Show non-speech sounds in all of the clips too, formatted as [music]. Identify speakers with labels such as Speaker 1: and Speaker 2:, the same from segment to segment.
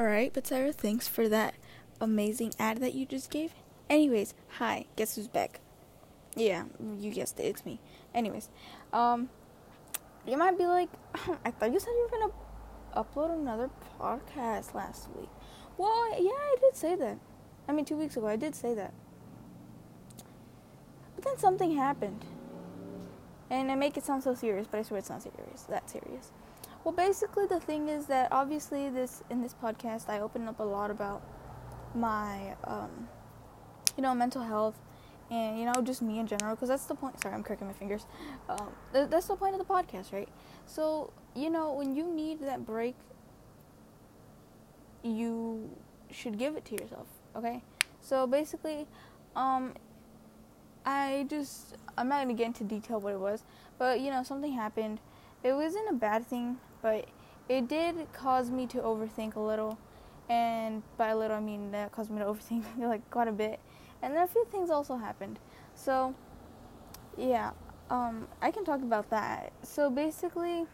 Speaker 1: Alright, but Sarah, thanks for that amazing ad that you just gave. Anyways, hi, guess who's back? Yeah, you guessed it, it's me. Anyways, um, you might be like, [clears throat] I thought you said you were gonna upload another podcast last week. Well, yeah, I did say that. I mean, two weeks ago, I did say that. But then something happened. And I make it sound so serious, but I swear it's not serious. That serious. Well, basically, the thing is that obviously, this in this podcast, I open up a lot about my, um, you know, mental health, and you know, just me in general. Because that's the point. Sorry, I'm cracking my fingers. Um, th- that's the point of the podcast, right? So, you know, when you need that break, you should give it to yourself. Okay. So basically, um, I just I'm not gonna get into detail what it was, but you know, something happened. It wasn't a bad thing but it did cause me to overthink a little. And by a little, I mean that caused me to overthink [laughs] like quite a bit. And then a few things also happened. So, yeah, um, I can talk about that. So basically,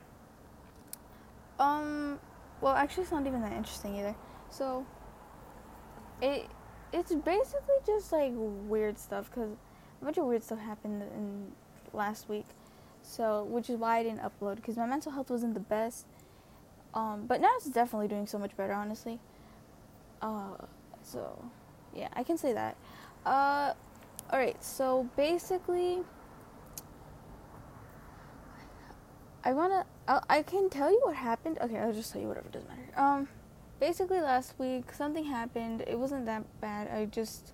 Speaker 1: um, well, actually, it's not even that interesting either. So, it it's basically just like weird stuff because a bunch of weird stuff happened in last week. So, which is why I didn't upload because my mental health wasn't the best. Um, but now it's definitely doing so much better, honestly. Uh, so yeah, I can say that. Uh, all right. So basically, I wanna. I, I can tell you what happened. Okay, I'll just tell you whatever. Doesn't matter. Um, basically last week something happened. It wasn't that bad. I just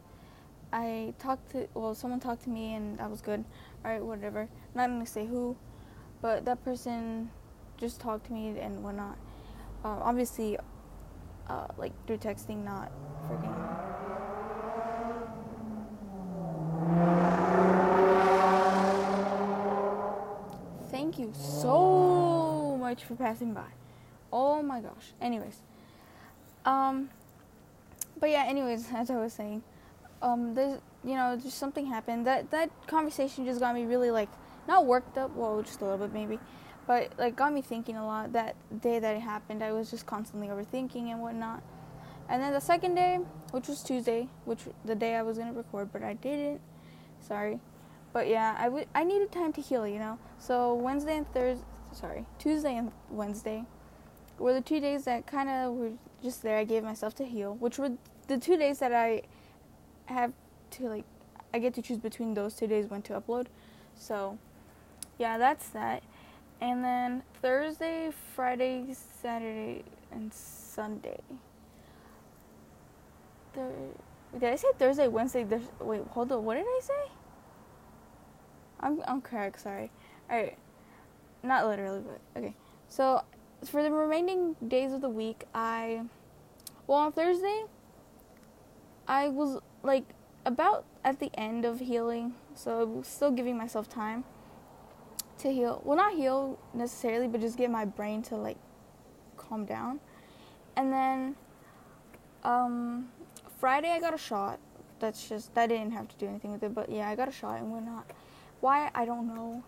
Speaker 1: I talked to well, someone talked to me and that was good. All right, whatever. Not gonna say who, but that person just talked to me and whatnot. Uh, obviously, uh, like through texting, not freaking. Thank you so much for passing by. Oh my gosh. Anyways, um, but yeah. Anyways, [laughs] as I was saying, um, there's you know just something happened that that conversation just got me really like not worked up well just a little bit maybe. But like got me thinking a lot that day that it happened. I was just constantly overthinking and whatnot. And then the second day which was tuesday which the day i was to record but i didn't. Sorry. But yeah I, w- I needed time to heal you know? So wednesday and thursday sorry tuesday and wednesday were the two days that kind of were just there. I gave myself to heal which were the two days that i have to like I get to choose between those two days when to upload. So yeah, that's that. And then Thursday, Friday, Saturday, and Sunday. Did I say Thursday, Wednesday? Wait, hold on. What did I say? I'm I'm correct. Sorry. All right, not literally, but okay. So for the remaining days of the week, I well on Thursday, I was like about at the end of healing, so I was still giving myself time to heal. Well, not heal necessarily, but just get my brain to like calm down. And then um, Friday I got a shot. That's just that didn't have to do anything with it, but yeah, I got a shot and whatnot. Why I don't know.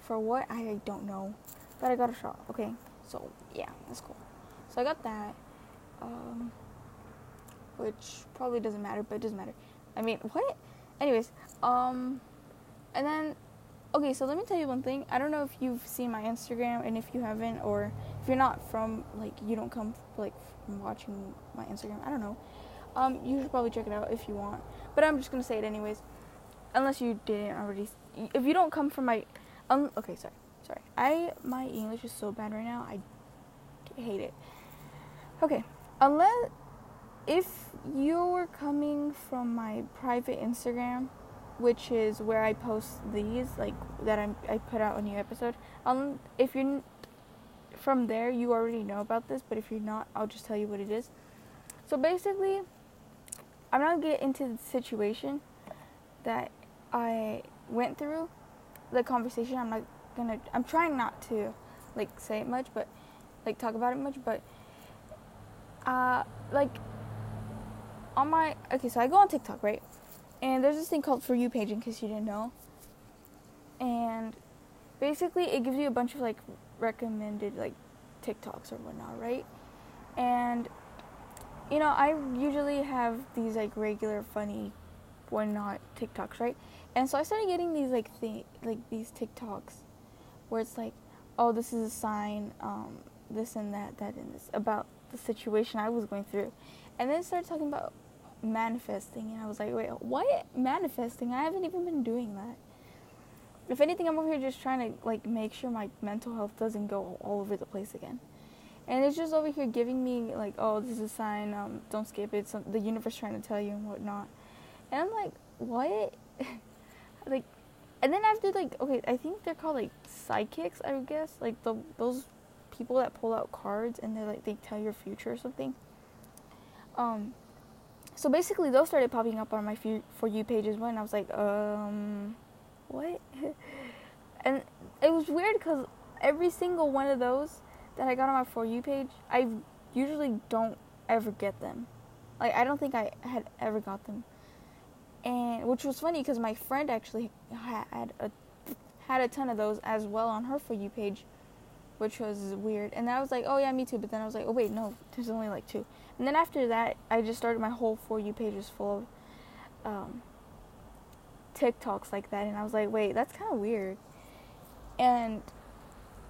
Speaker 1: For what I don't know, but I got a shot. Okay, so yeah, that's cool. So I got that. Um, which probably doesn't matter, but it doesn't matter. I mean, what? Anyways, um, and then, okay, so let me tell you one thing. I don't know if you've seen my Instagram, and if you haven't, or if you're not from, like, you don't come, like, from watching my Instagram, I don't know. Um, you should probably check it out if you want. But I'm just gonna say it anyways. Unless you didn't already. If you don't come from my, um, okay, sorry, sorry. I my English is so bad right now. I hate it. Okay, unless if you're coming from my private Instagram, which is where I post these, like that I'm, I put out a new episode. Um, if you're from there, you already know about this, but if you're not, I'll just tell you what it is. So basically, I'm not gonna get into the situation that I went through, the conversation. I'm not gonna. I'm trying not to, like, say it much, but like talk about it much, but uh, like on my okay, so I go on TikTok, right? And there's this thing called for you page in case you didn't know. And basically it gives you a bunch of like recommended like TikToks or whatnot, right? And you know, I usually have these like regular funny, when not TikToks, right? And so I started getting these like thing, like these TikToks, where it's like, oh, this is a sign, um, this and that, that and this about the situation I was going through, and then it started talking about manifesting, and I was like, wait, what manifesting? I haven't even been doing that. If anything, I'm over here just trying to like make sure my mental health doesn't go all over the place again. And it's just over here giving me like, oh, this is a sign. Um, don't skip it. The universe trying to tell you and whatnot. And I'm like, what? [laughs] like, and then after like, okay, I think they're called like psychics. I guess like the those people that pull out cards and they're like they tell your future or something. Um, so basically, those started popping up on my for you pages when I was like, um, what? [laughs] and it was weird because every single one of those that I got on my For You page, I usually don't ever get them. Like, I don't think I had ever got them. And which was funny because my friend actually had a had a ton of those as well on her For You page, which was weird. And then I was like, oh yeah, me too. But then I was like, oh wait, no, there's only like two. And then after that, I just started my whole For You pages full of um, TikToks like that, and I was like, wait, that's kind of weird. And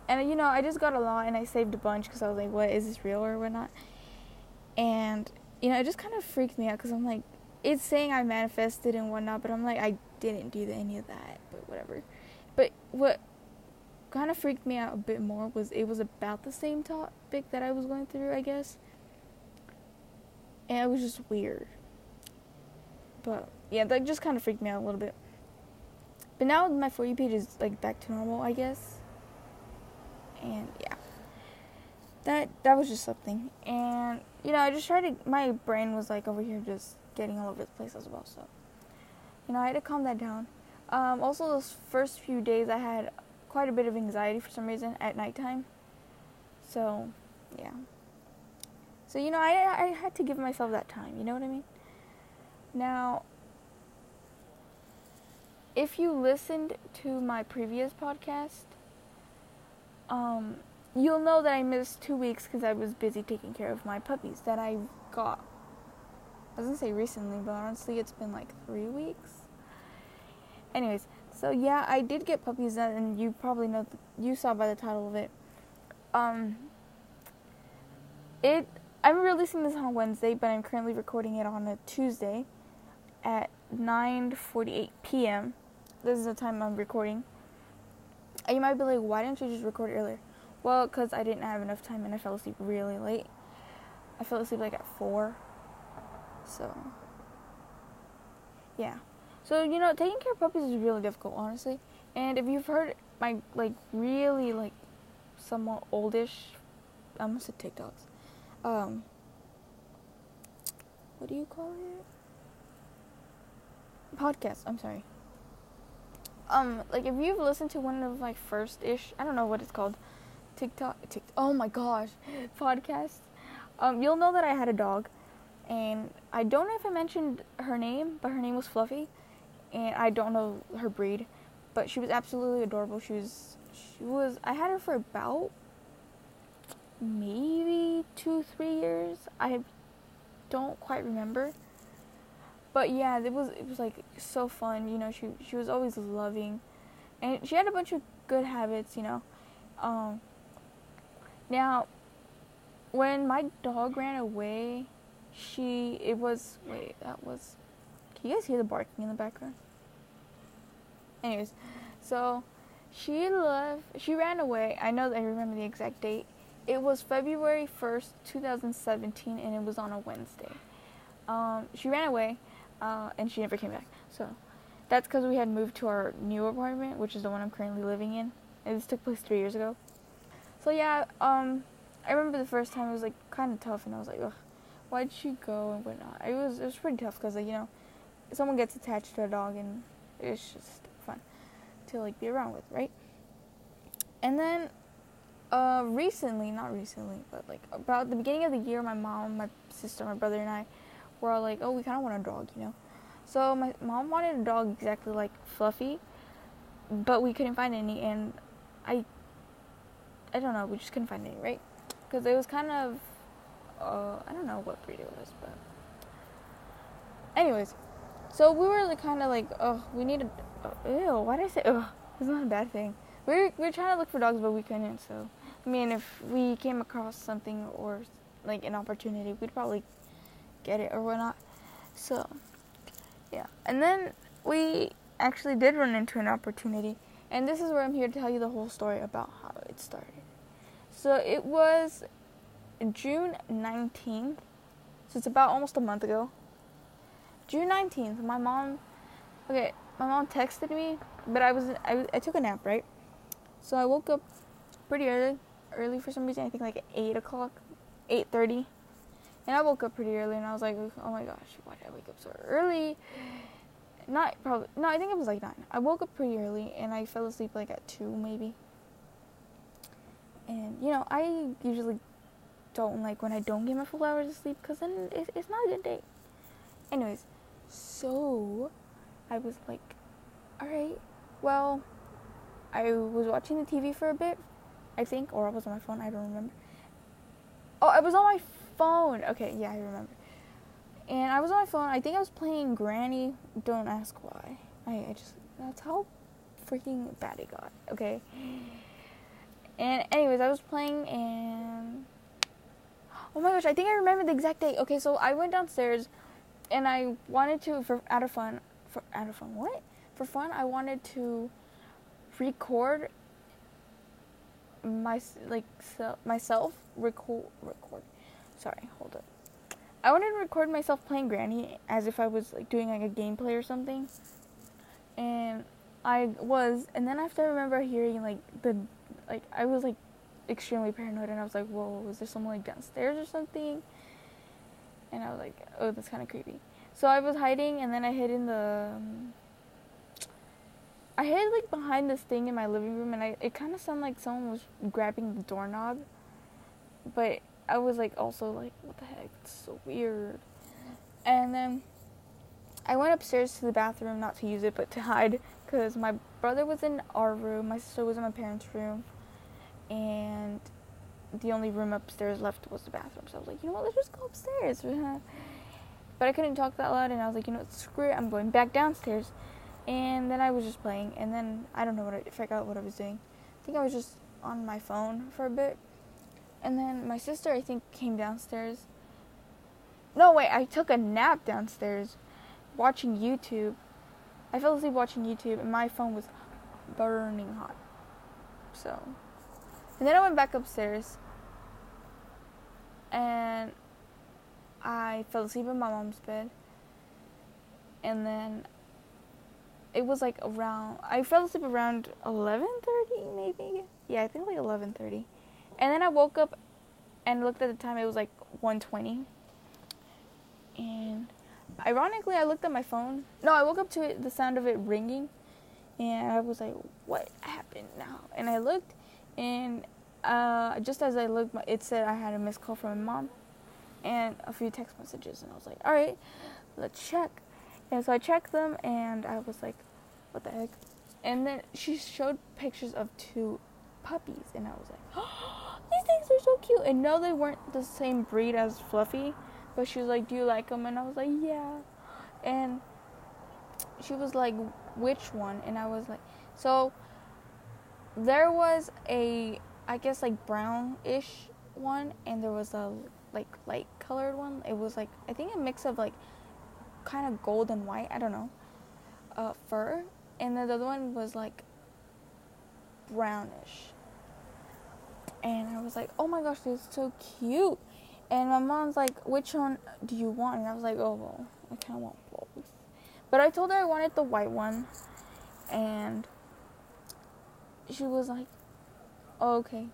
Speaker 1: and you know, I just got a lot and I saved a bunch because I was like, what is this real or whatnot? And you know, it just kind of freaked me out because I'm like, it's saying I manifested and whatnot, but I'm like, I didn't do any of that, but whatever. But what kind of freaked me out a bit more was it was about the same topic that I was going through, I guess. And it was just weird. But yeah, that just kind of freaked me out a little bit. But now my for you page is like back to normal, I guess and yeah that that was just something and you know i just tried to my brain was like over here just getting all over the place as well so you know i had to calm that down um, also those first few days i had quite a bit of anxiety for some reason at nighttime so yeah so you know i i had to give myself that time you know what i mean now if you listened to my previous podcast um, you'll know that I missed two weeks because I was busy taking care of my puppies that I got. I was gonna say recently, but honestly, it's been like three weeks. Anyways, so yeah, I did get puppies, and you probably know, you saw by the title of it. Um, it. I'm releasing this on Wednesday, but I'm currently recording it on a Tuesday at 9:48 p.m. This is the time I'm recording. And you might be like, why didn't you just record earlier? Well, because I didn't have enough time and I fell asleep really late. I fell asleep like at 4. So, yeah. So, you know, taking care of puppies is really difficult, honestly. And if you've heard my, like, really, like, somewhat oldish, I almost said TikToks. Um, what do you call it? Podcast, I'm sorry um like if you've listened to one of my first ish I don't know what it's called TikTok TikTok oh my gosh [laughs] podcast um you'll know that I had a dog and I don't know if I mentioned her name but her name was Fluffy and I don't know her breed but she was absolutely adorable she was she was I had her for about maybe 2 3 years I don't quite remember but yeah, it was it was like so fun. You know, she she was always loving, and she had a bunch of good habits. You know, um, now when my dog ran away, she it was wait that was. You guys hear the barking in the background? Anyways, so she left. She ran away. I know. that I remember the exact date. It was February first, two thousand seventeen, and it was on a Wednesday. Um, she ran away uh, and she never came back. So that's because we had moved to our new apartment, which is the one I'm currently living in. And this took place three years ago. So yeah, um, I remember the first time it was like kind of tough, and I was like, Ugh, why'd she go and whatnot. It was it was pretty tough because like you know, someone gets attached to a dog, and it's just fun to like be around with, right? And then uh, recently, not recently, but like about the beginning of the year, my mom, my sister, my brother, and I we're all like, oh, we kind of want a dog, you know. So my mom wanted a dog exactly like Fluffy, but we couldn't find any, and I, I don't know, we just couldn't find any, right? Because it was kind of uh, I don't know what breed it was, but anyways, so we were kind of like, oh, we need a, oh, uh, ew, why did I say, oh, it's not a bad thing. We were, we were trying to look for dogs, but we couldn't. So, I mean, if we came across something or like an opportunity, we'd probably get it or whatnot. So, yeah, and then we actually did run into an opportunity, and this is where I'm here to tell you the whole story about how it started. So it was June 19th, so it's about almost a month ago. June 19th, my mom, okay, my mom texted me, but I was I, I took a nap, right? So I woke up pretty early, early for some reason. I think like eight o'clock, eight thirty, and I woke up pretty early, and I was like, oh my gosh, why did I wake up so early? Not probably no, I think it was like nine. I woke up pretty early, and I fell asleep like at two maybe. And you know, I usually don't like when I don't get my full hours of sleep because then it, it's not a good day. Anyways, so I was like, all right, well, I was watching the TV for a bit, I think, or I was on my phone, I don't remember. Oh, I was on my phone. Okay, yeah, I remember. And I was on my phone. I think I was playing Granny. Don't ask why. I, I just, that's how freaking bad it got. Okay. And, anyways, I was playing and. Oh my gosh, I think I remember the exact date. Okay, so I went downstairs and I wanted to for out of fun for out of fun what? For fun I wanted to record my like so, myself record record sorry hold up. I wanted to record myself playing Granny as if I was like doing like a gameplay or something. And I was and then after I remember hearing like the like I was like extremely paranoid and I was like whoa was there someone like downstairs or something and I was like, oh, that's kind of creepy. So I was hiding, and then I hid in the. Um, I hid like behind this thing in my living room, and I it kind of sounded like someone was grabbing the doorknob, but I was like also like, what the heck? It's so weird. And then I went upstairs to the bathroom, not to use it, but to hide, because my brother was in our room, my sister was in my parents' room, and the only room upstairs left was the bathroom. So I was like, you know what, let's just go upstairs. [laughs] but I couldn't talk that loud, and I was like, you know what, screw it, I'm going back downstairs. And then I was just playing, and then I don't know what I forgot what I was doing. I think I was just on my phone for a bit. And then my sister, I think, came downstairs. No, wait, I took a nap downstairs watching YouTube. I fell asleep watching YouTube, and my phone was burning hot. So, and then I went back upstairs and I fell asleep in my mom's bed. And then it was like around I fell asleep around 11:30 maybe. Yeah, I think like 11:30. And then I woke up and looked at the time it was like 1:20. And ironically, I looked at my phone. No, I woke up to it, the sound of it ringing. And I was like, "What happened now?" And I looked and uh, just as I looked, it said I had a missed call from my mom and a few text messages, and I was like, all right, let's check. And so I checked them, and I was like, what the heck? And then she showed pictures of two puppies, and I was like, oh, [gasps] these things are so cute. And no, they weren't the same breed as Fluffy, but she was like, do you like them? And I was like, yeah. And she was like, which one? And I was like, so there was a I guess like brownish one and there was a like light colored one. It was like I think a mix of like kind of gold and white, I don't know. Uh fur and then the other one was like brownish. And I was like, "Oh my gosh, this is so cute." And my mom's like, "Which one do you want?" And I was like, "Oh, well, I kind of want both." But I told her I wanted the white one. And she was like, oh, okay.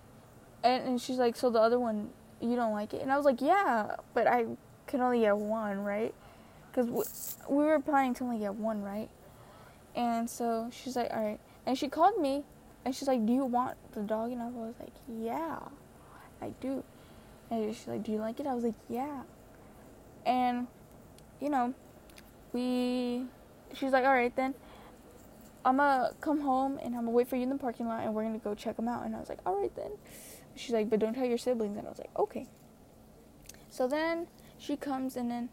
Speaker 1: And, and she's like, so the other one, you don't like it? And I was like, yeah, but I can only get one, right? Because we, we were planning to only get one, right? And so she's like, all right. And she called me, and she's like, do you want the dog? And I was like, yeah, I do. And she's like, do you like it? I was like, yeah. And, you know, we, she's like, all right then. I'm gonna come home and I'm gonna wait for you in the parking lot and we're gonna go check them out. And I was like, all right then. She's like, but don't tell your siblings. And I was like, okay. So then she comes and then,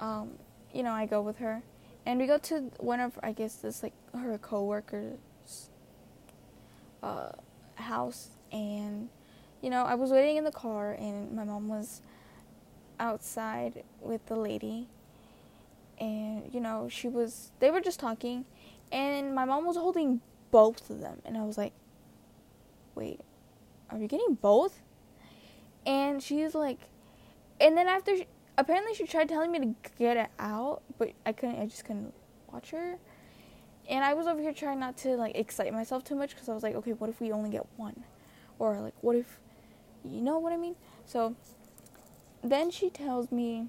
Speaker 1: um, you know, I go with her, and we go to one of I guess this like her coworker's uh, house, and you know I was waiting in the car, and my mom was outside with the lady, and you know she was they were just talking, and my mom was holding both of them, and I was like, wait, are you getting both? And she's like, and then after, she, apparently she tried telling me to get it out, but I couldn't. I just couldn't watch her. And I was over here trying not to like excite myself too much because I was like, okay, what if we only get one, or like what if, you know what I mean? So then she tells me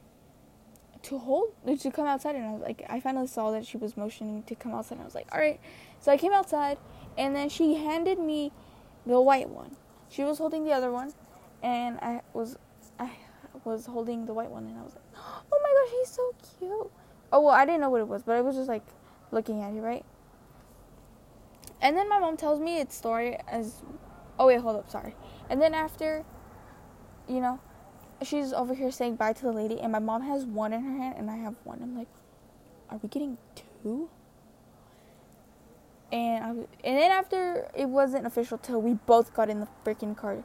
Speaker 1: to hold to come outside, and I was like, I finally saw that she was motioning to come outside, and I was like, all right. So I came outside, and then she handed me the white one. She was holding the other one, and I was I was holding the white one, and I was like, [gasps] oh my gosh, he's so cute. Oh well, I didn't know what it was, but I was just like looking at it, right? And then my mom tells me its story as, oh wait, hold up, sorry. And then after, you know, she's over here saying bye to the lady, and my mom has one in her hand, and I have one. I'm like, are we getting two? And I, and then after it wasn't official till we both got in the freaking car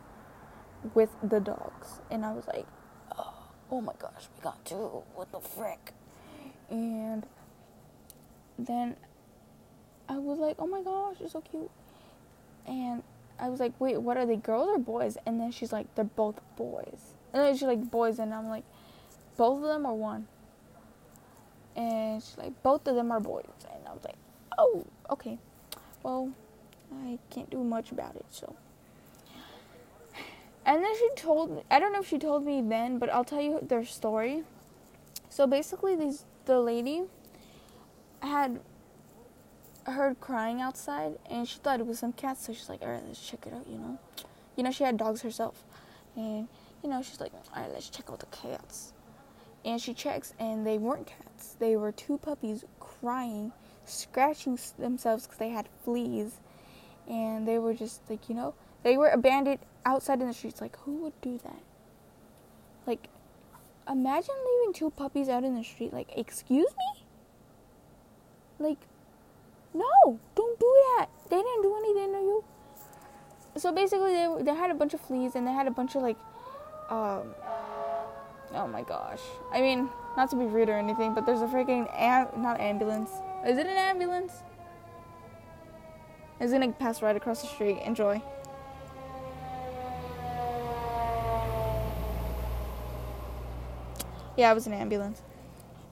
Speaker 1: with the dogs, and I was like, oh, oh my gosh, we got two. What the frick? And then I was like, oh my gosh, you're so cute. And I was like, wait, what are they, girls or boys? And then she's like, they're both boys. And then she's like, boys, and I'm like, both of them are one. And she's like, both of them are boys. And I was like, oh, okay. Well, I can't do much about it, so. And then she told me, I don't know if she told me then, but I'll tell you their story. So basically, these the lady had heard crying outside and she thought it was some cats so she's like all right let's check it out you know you know she had dogs herself and you know she's like all right let's check out the cats. And she checks and they weren't cats. They were two puppies crying scratching themselves because they had fleas. And they were just like you know they were abandoned outside in the streets. Like who would do that? Like imagine leaving two puppies out in the street. Like excuse me? Like no, don't do that. They didn't do anything to you. So basically, they they had a bunch of fleas and they had a bunch of like, um, oh my gosh. I mean, not to be rude or anything, but there's a freaking am- not ambulance. Is it an ambulance? It's gonna pass right across the street. Enjoy. Yeah, it was an ambulance.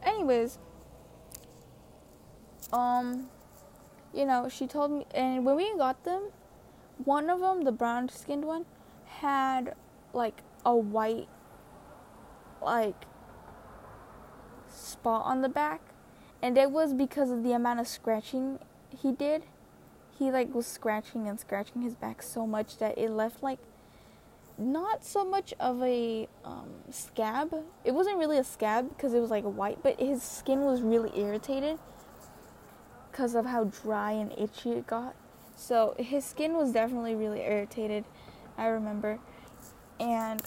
Speaker 1: Anyways, um, you know, she told me, and when we got them, one of them, the brown skinned one, had like a white, like, spot on the back. And it was because of the amount of scratching he did. He like was scratching and scratching his back so much that it left like not so much of a um, scab. It wasn't really a scab because it was like white, but his skin was really irritated because of how dry and itchy it got. So his skin was definitely really irritated, I remember. And,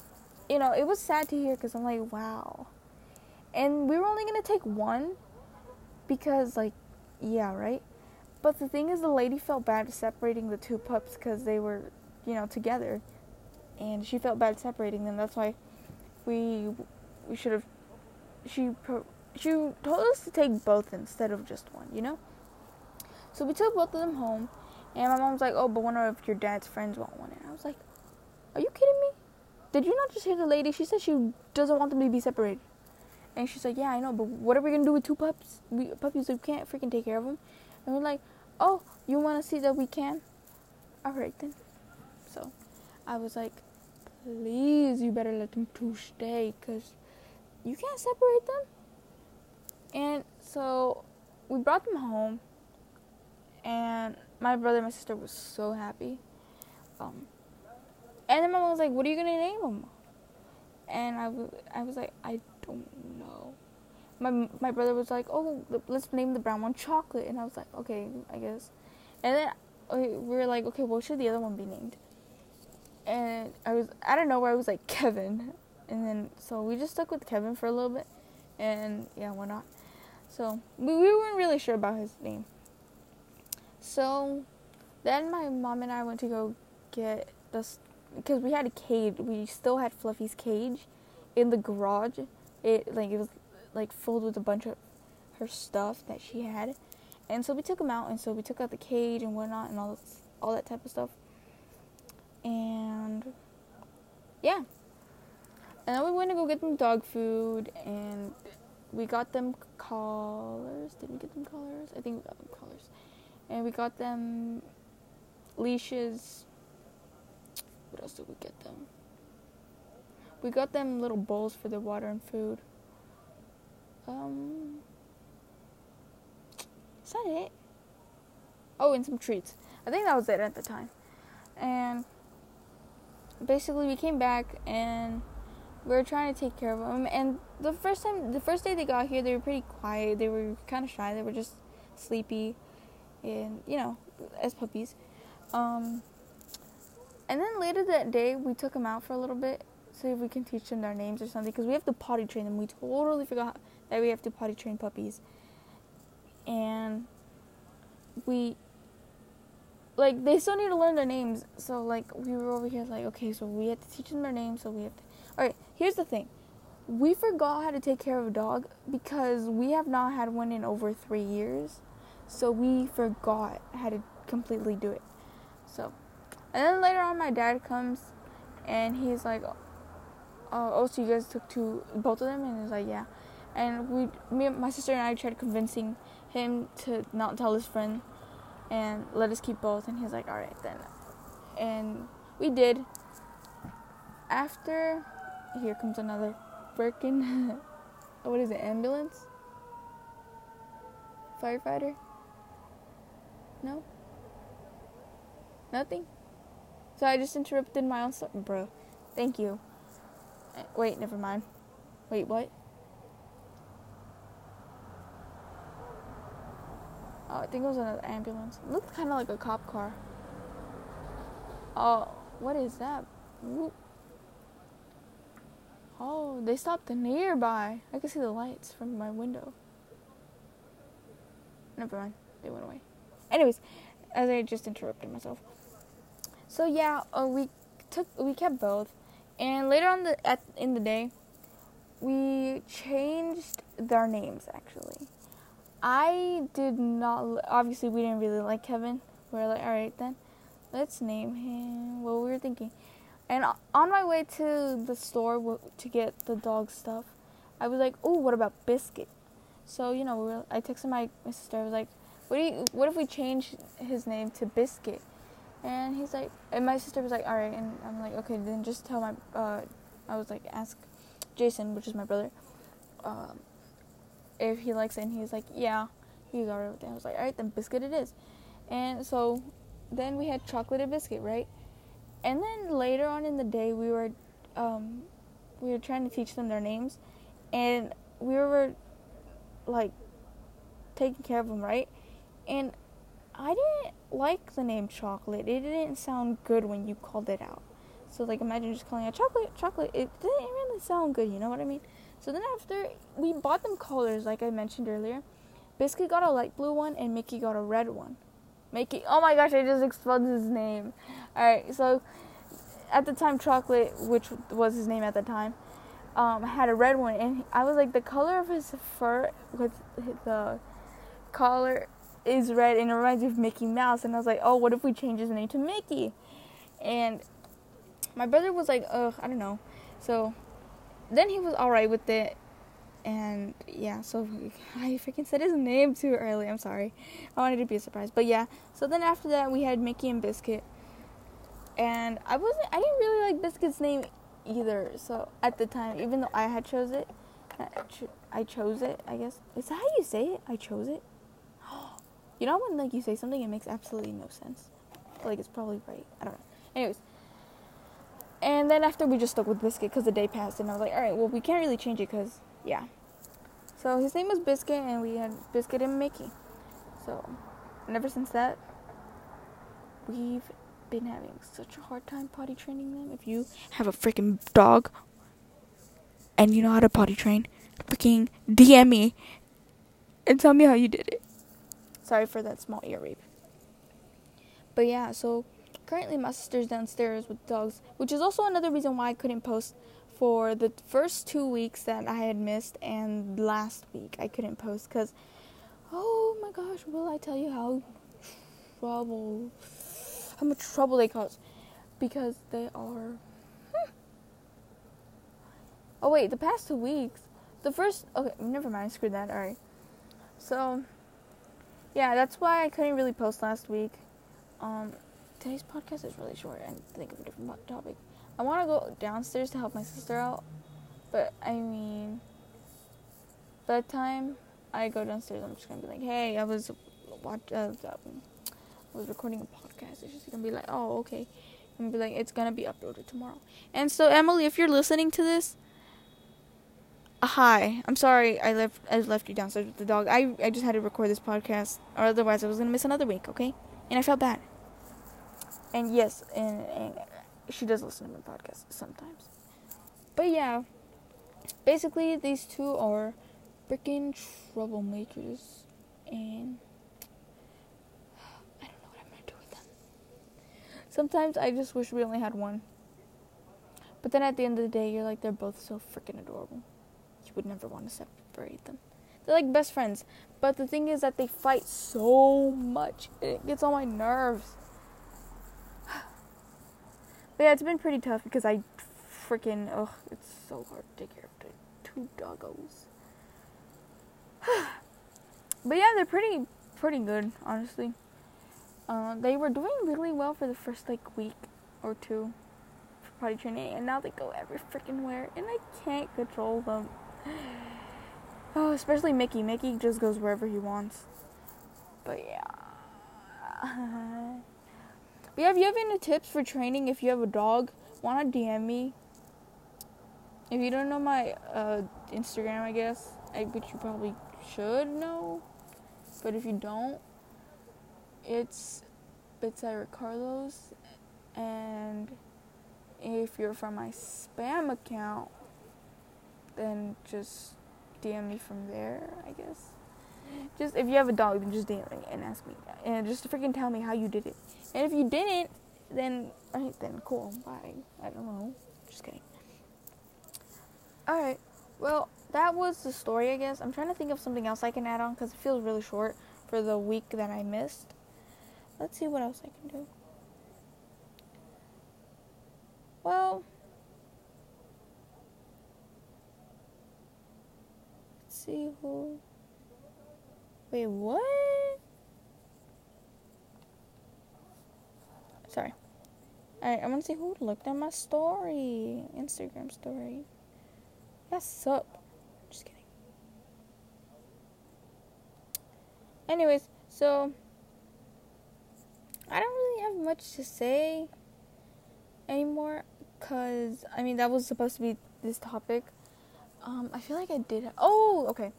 Speaker 1: you know, it was sad to hear because I'm like, wow. And we were only going to take one because, like, yeah, right? But the thing is, the lady felt bad separating the two pups because they were, you know, together. And she felt bad separating them. That's why we we should have. She she told us to take both instead of just one, you know? So we took both of them home, and my mom's like, "Oh, but one of your dad's friends won't want one." And I was like, "Are you kidding me? Did you not just hear the lady? She said she doesn't want them to be separated." And she's like, "Yeah, I know, but what are we gonna do with two pups? We puppies, we can't freaking take care of them." And we're like, "Oh, you want to see that we can?" All right then. So, I was like, "Please, you better let them two stay, cause you can't separate them." And so we brought them home and my brother and my sister was so happy. Um, and then my mom was like, "What are you gonna name them?" And I was, I was like, "I don't know." My my brother was like, "Oh, let's name the brown one Chocolate," and I was like, "Okay, I guess." And then we were like, "Okay, what should the other one be named?" And I was, I don't know where I was like Kevin, and then so we just stuck with Kevin for a little bit, and yeah, why not? So we, we weren't really sure about his name. So then my mom and I went to go get this because we had a cage. We still had Fluffy's cage in the garage. It like it was like filled with a bunch of her stuff that she had, and so we took him out. And so we took out the cage and whatnot and all this, all that type of stuff. And yeah, and then we went to go get them dog food and we got them collars. Did we get them collars? I think we got them collars. And we got them leashes. What else did we get them? We got them little bowls for their water and food. Um, is that it? Oh, and some treats. I think that was it at the time. And basically, we came back and we were trying to take care of them. And the first time, the first day they got here, they were pretty quiet. They were kind of shy. They were just sleepy, and you know, as puppies. Um, and then later that day, we took them out for a little bit, see if we can teach them their names or something, because we have to potty train them. We totally forgot that we have to potty train puppies, and we like they still need to learn their names. So like we were over here like okay, so we have to teach them their names. So we have to. All right, here's the thing. We forgot how to take care of a dog because we have not had one in over three years. So we forgot how to completely do it. So, and then later on, my dad comes and he's like, uh, "Oh, so you guys took two, both of them?" And he's like, "Yeah." And we, me, my sister and I tried convincing him to not tell his friend and let us keep both. And he's like, "All right then." And we did. After, here comes another freaking, [laughs] what is it? Ambulance? Firefighter? No. Nothing? So I just interrupted my own story. Bro, thank you. Uh, Wait, never mind. Wait, what? Oh, I think it was another ambulance. It looked kind of like a cop car. Oh, what is that? Oh, they stopped nearby. I can see the lights from my window. Never mind. They went away. Anyways, as I just interrupted myself. So yeah, uh, we took we kept both, and later on the at in the day, we changed their names actually. I did not. Obviously, we didn't really like Kevin. We are like, all right then, let's name him. What we were thinking, and on my way to the store to get the dog stuff, I was like, oh, what about Biscuit? So you know, we were, I texted my sister. I was like, what do you, what if we change his name to Biscuit? And he's like, and my sister was like, all right. And I'm like, okay, then just tell my, uh, I was like, ask Jason, which is my brother, um, if he likes it. And he's like, yeah, he's alright with it. I was like, all right, then Biscuit it is. And so then we had chocolate and biscuit, right? And then later on in the day, we were, um, we were trying to teach them their names, and we were like taking care of them, right? And I didn't like the name chocolate. It didn't sound good when you called it out. So like imagine just calling it chocolate, chocolate. It didn't really sound good, you know what I mean? So then after we bought them colors like I mentioned earlier, Biscuit got a light blue one and Mickey got a red one. Mickey, oh my gosh, I just exposed his name. All right, so at the time, chocolate, which was his name at the time, um, had a red one, and I was like, the color of his fur with the collar is red, and it reminds me of Mickey Mouse. And I was like, oh, what if we change his name to Mickey? And my brother was like, ugh, I don't know. So then he was alright with it. And yeah, so [laughs] I freaking said his name too early. I'm sorry. I wanted to be a surprise. But yeah, so then after that, we had Mickey and Biscuit. And I wasn't, I didn't really like Biscuit's name either. So at the time, even though I had chose it, I chose it, I guess. Is that how you say it? I chose it? You know when like you say something it makes absolutely no sense. Like it's probably right. I don't know. Anyways. And then after we just stuck with Biscuit because the day passed and I was like, all right, well we can't really change it because yeah. So his name was Biscuit and we had Biscuit and Mickey. So and ever since that, we've been having such a hard time potty training them. If you have a freaking dog, and you know how to potty train, freaking DM me and tell me how you did it. Sorry for that small ear rape. But yeah, so currently my sister's downstairs with dogs, which is also another reason why I couldn't post for the first two weeks that I had missed and last week I couldn't post because, oh my gosh, will I tell you how trouble, how much trouble they cause? Because they are. Hmm. Oh wait, the past two weeks, the first. Okay, never mind. Screw that. All right. So, yeah, that's why I couldn't really post last week. Um, today's podcast is really short and think of a different topic. I want to go downstairs to help my sister out, but I mean, by the time I go downstairs, I'm just gonna be like, "Hey, I was watch, uh, um, I was recording a podcast." It's just gonna be like, "Oh, okay," and be like, "It's gonna be uploaded tomorrow." And so, Emily, if you're listening to this, hi. I'm sorry I left I left you downstairs with the dog. I I just had to record this podcast, or otherwise I was gonna miss another week. Okay, and I felt bad and yes, and, and she does listen to my podcast sometimes. But yeah, basically these two are freaking troublemakers, and I don't know what I'm gonna do with them. Sometimes I just wish we only had one. But then at the end of the day, you're like, they're both so freaking adorable. You would never want to separate them. They're like best friends. But the thing is that they fight so much. It gets on my nerves. [sighs] But yeah, it's been pretty tough because I freaking oh, it's so hard to take care of two doggos. [sighs] but yeah, they're pretty pretty good, honestly. Uh, they were doing really well for the first like week or two for potty training, and now they go every freaking where, and I can't control them. [sighs] Oh, especially Mickey. Mickey just goes wherever he wants. But yeah. [laughs] But yeah, if you have any tips for training if you have a dog, wanna DM me. If you don't know my uh, Instagram, I guess, I which you probably should know, but if you don't, it's it's at Carlos, and if you're from my spam account, then just DM me from there, I guess. Just if you have a dog, then just DM me and ask me, and just freaking tell me how you did it. And if you didn't, then alright, then cool. Bye. I don't know. Just kidding. Alright. Well, that was the story, I guess. I'm trying to think of something else I can add on because it feels really short for the week that I missed. Let's see what else I can do. Well, see who. Wait, what? Sorry. Alright, I want to see who looked at my story. Instagram story. That's up. Just kidding. Anyways, so I don't really have much to say anymore because I mean that was supposed to be this topic. Um, I feel like I did. oh, okay.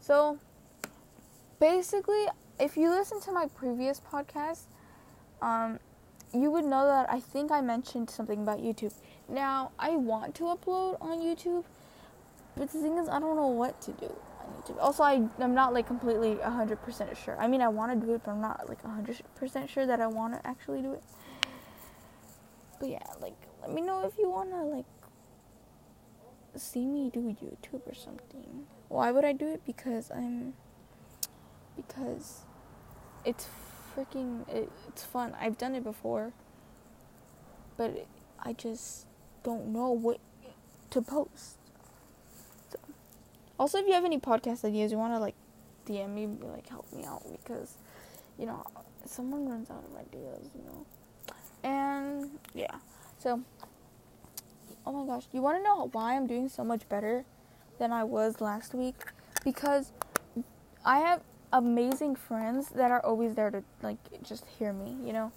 Speaker 1: So basically, if you listen to my previous podcast, um, you would know that I think I mentioned something about YouTube. Now, I want to upload on YouTube, but the thing is, I don't know what to do on YouTube. Also, I, I'm not like completely 100% sure. I mean, I want to do it, but I'm not like 100% sure that I want to actually do it. But yeah, like, let me know if you want to, like, see me do YouTube or something. Why would I do it? Because I'm. Because it's freaking it, it's fun. I've done it before, but I just don't know what to post. So, also, if you have any podcast ideas, you want to like DM me, like help me out because you know someone runs out of ideas, you know. And yeah, so oh my gosh, you want to know why I'm doing so much better than I was last week? Because I have amazing friends that are always there to like just hear me, you know?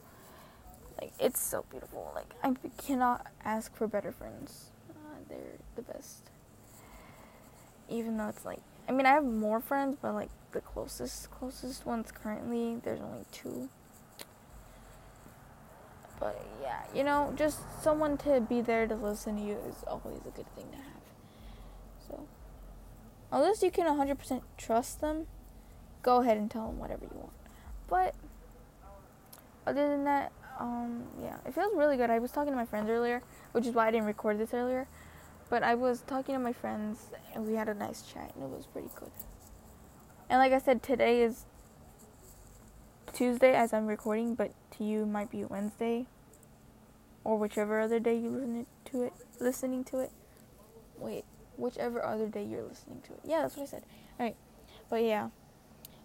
Speaker 1: Like it's so beautiful. Like I cannot ask for better friends. Uh, they're the best. Even though it's like I mean I have more friends, but like the closest closest ones currently there's only two. But yeah, you know, just someone to be there to listen to you is always a good thing to have. So, unless you can 100% trust them, go ahead and tell them whatever you want. But other than that, um, yeah, it feels really good. I was talking to my friends earlier, which is why I didn't record this earlier. But I was talking to my friends, and we had a nice chat, and it was pretty good. And like I said, today is Tuesday as I'm recording, but to you might be Wednesday or whichever other day you listen to it, listening to it. Wait, whichever other day you're listening to it. Yeah, that's what I said. All right, but yeah.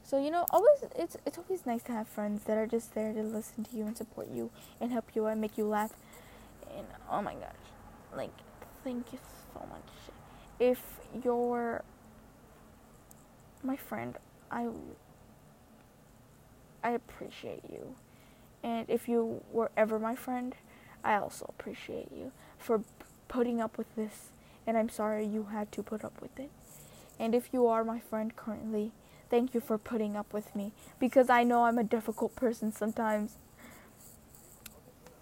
Speaker 1: So you know, always it's it's always nice to have friends that are just there to listen to you and support you and help you and make you laugh. And oh my gosh, like thank you so much. If you're my friend, I I appreciate you. And if you were ever my friend, I also appreciate you for putting up with this. And I'm sorry you had to put up with it. And if you are my friend currently, thank you for putting up with me because I know I'm a difficult person sometimes.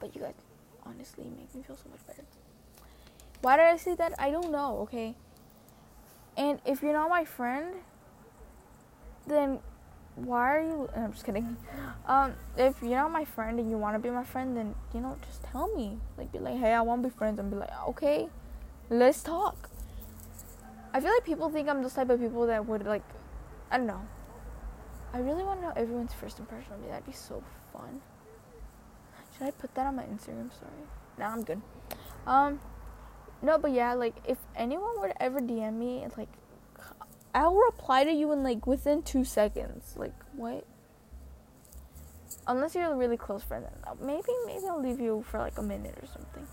Speaker 1: But you guys honestly make me feel so much better. Why did I say that? I don't know, okay? And if you're not my friend, then why are you i'm just kidding. Um if you're not my friend and you want to be my friend then you know just tell me. Like be like hey i want to be friends and be like okay let's talk. I feel like people think i'm the type of people that would like i don't know. I really want to know everyone's first impression of me. That'd be so fun. Should i put that on my instagram? Story nah i'm good. Um no but yeah like if anyone would ever dm me like I'll reply to you in like within two seconds. Like what? Unless you're a really close friend, maybe maybe I'll leave you for like a minute or something.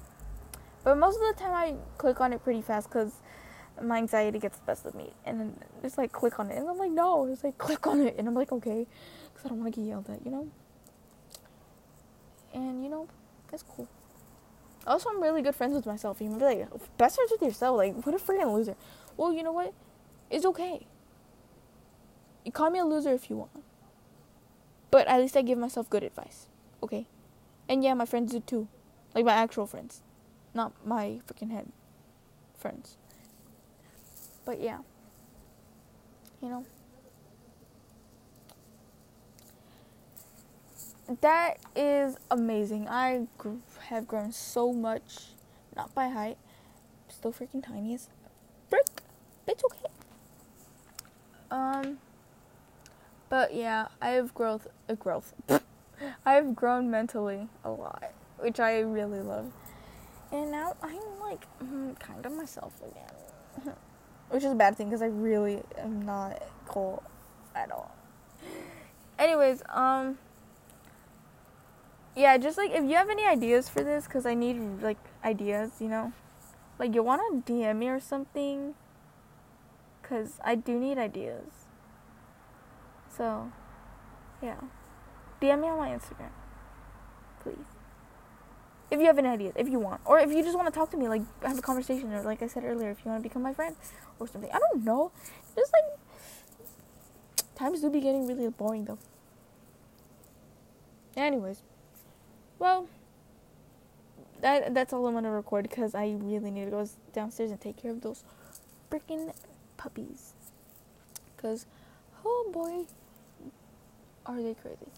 Speaker 1: But most of the time I click on it pretty fast because my anxiety gets the best of me, and then it's like click on it, and I'm like no, it's like click on it, and I'm like okay, because I don't want to get yelled at, you know. And you know, that's cool. Also, I'm really good friends with myself. You might be like, best friends with yourself. Like, what a freaking loser. Well, you know what? It's okay. You call me a loser if you want. But at least I give myself good advice. Okay? And yeah, my friends do too. Like my actual friends. Not my freaking head friends. But yeah. You know? That is amazing. I have grown so much. Not by height. Still freaking tiny as frick. It's okay. Um, but yeah, I have growth. Uh, growth. [laughs] I have grown mentally a lot, which I really love. And now I'm like mm, kind of myself again, [laughs] which is a bad thing because I really am not cool at all. Anyways, um, yeah, just like if you have any ideas for this, because I need like ideas, you know, like you want to DM me or something because I do need ideas. So, yeah. DM me on my Instagram, please. If you have an idea, if you want, or if you just want to talk to me, like have a conversation, or like I said earlier, if you want to become my friend or something. I don't know. Just like times do be getting really boring though. Anyways, well, that that's all I'm gonna record because I really need to go downstairs and take care of those freaking puppies. Cause, oh boy, are they crazy?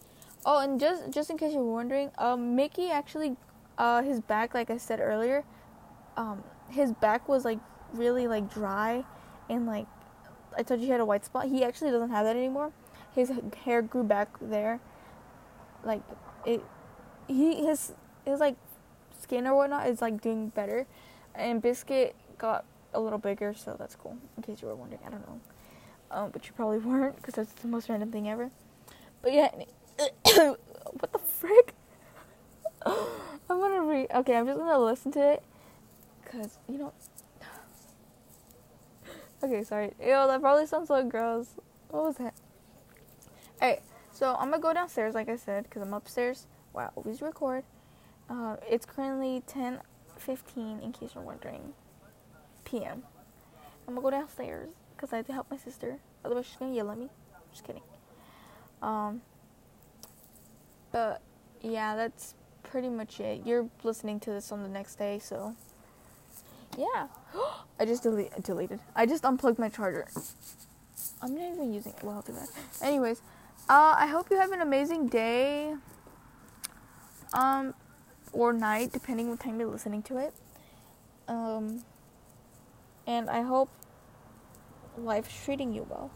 Speaker 1: Oh, and just just in case you're wondering, um, Mickey actually, uh, his back, like I said earlier, um, his back was like really like dry, and like I told you he had a white spot. He actually doesn't have that anymore. His hair grew back there, like it. He his his like skin or whatnot is like doing better, and Biscuit got a little bigger, so that's cool. In case you were wondering, I don't know, um, but you probably weren't because that's the most random thing ever. But yeah, [coughs] what the frick? [gasps] I'm gonna read. Okay, I'm just gonna listen to it, cause you know. [sighs] okay, sorry. Ew, that probably sounds so gross. What was that? Alright, so I'm gonna go downstairs, like I said, cause I'm upstairs. Wow, always record. Uh, it's currently 10:15, in case you're wondering p.m. I'm gonna go downstairs because I have to help my sister. Otherwise, she's gonna yell at me. Just kidding. Um, but yeah, that's pretty much it. You're listening to this on the next day, so yeah. [gasps] I just delete, deleted. I just unplugged my charger. I'm not even using it. Well, I'll do that. Anyways, uh, I hope you have an amazing day. Um, or night, depending what time you're listening to it. Um, and I hope life's treating you well.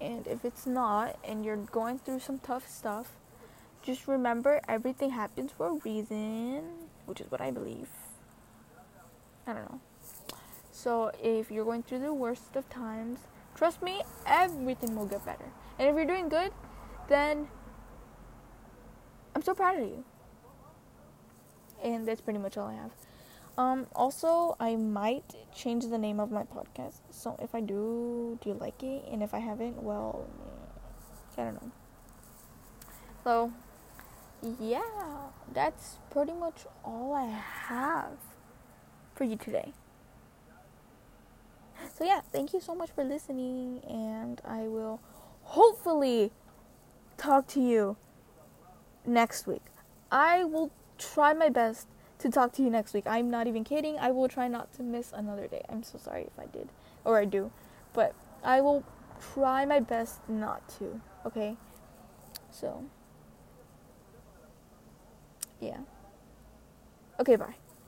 Speaker 1: And if it's not, and you're going through some tough stuff, just remember everything happens for a reason, which is what I believe. I don't know. So if you're going through the worst of times, trust me, everything will get better. And if you're doing good, then I'm so proud of you. And that's pretty much all I have. Um, also, I might change the name of my podcast. So if I do, do you like it? And if I haven't, well, I don't know. So, yeah, that's pretty much all I have for you today. So, yeah, thank you so much for listening, and I will hopefully talk to you next week. I will try my best to talk to you next week. I'm not even kidding. I will try not to miss another day. I'm so sorry if I did or I do, but I will try my best not to. Okay? So, yeah. Okay, bye.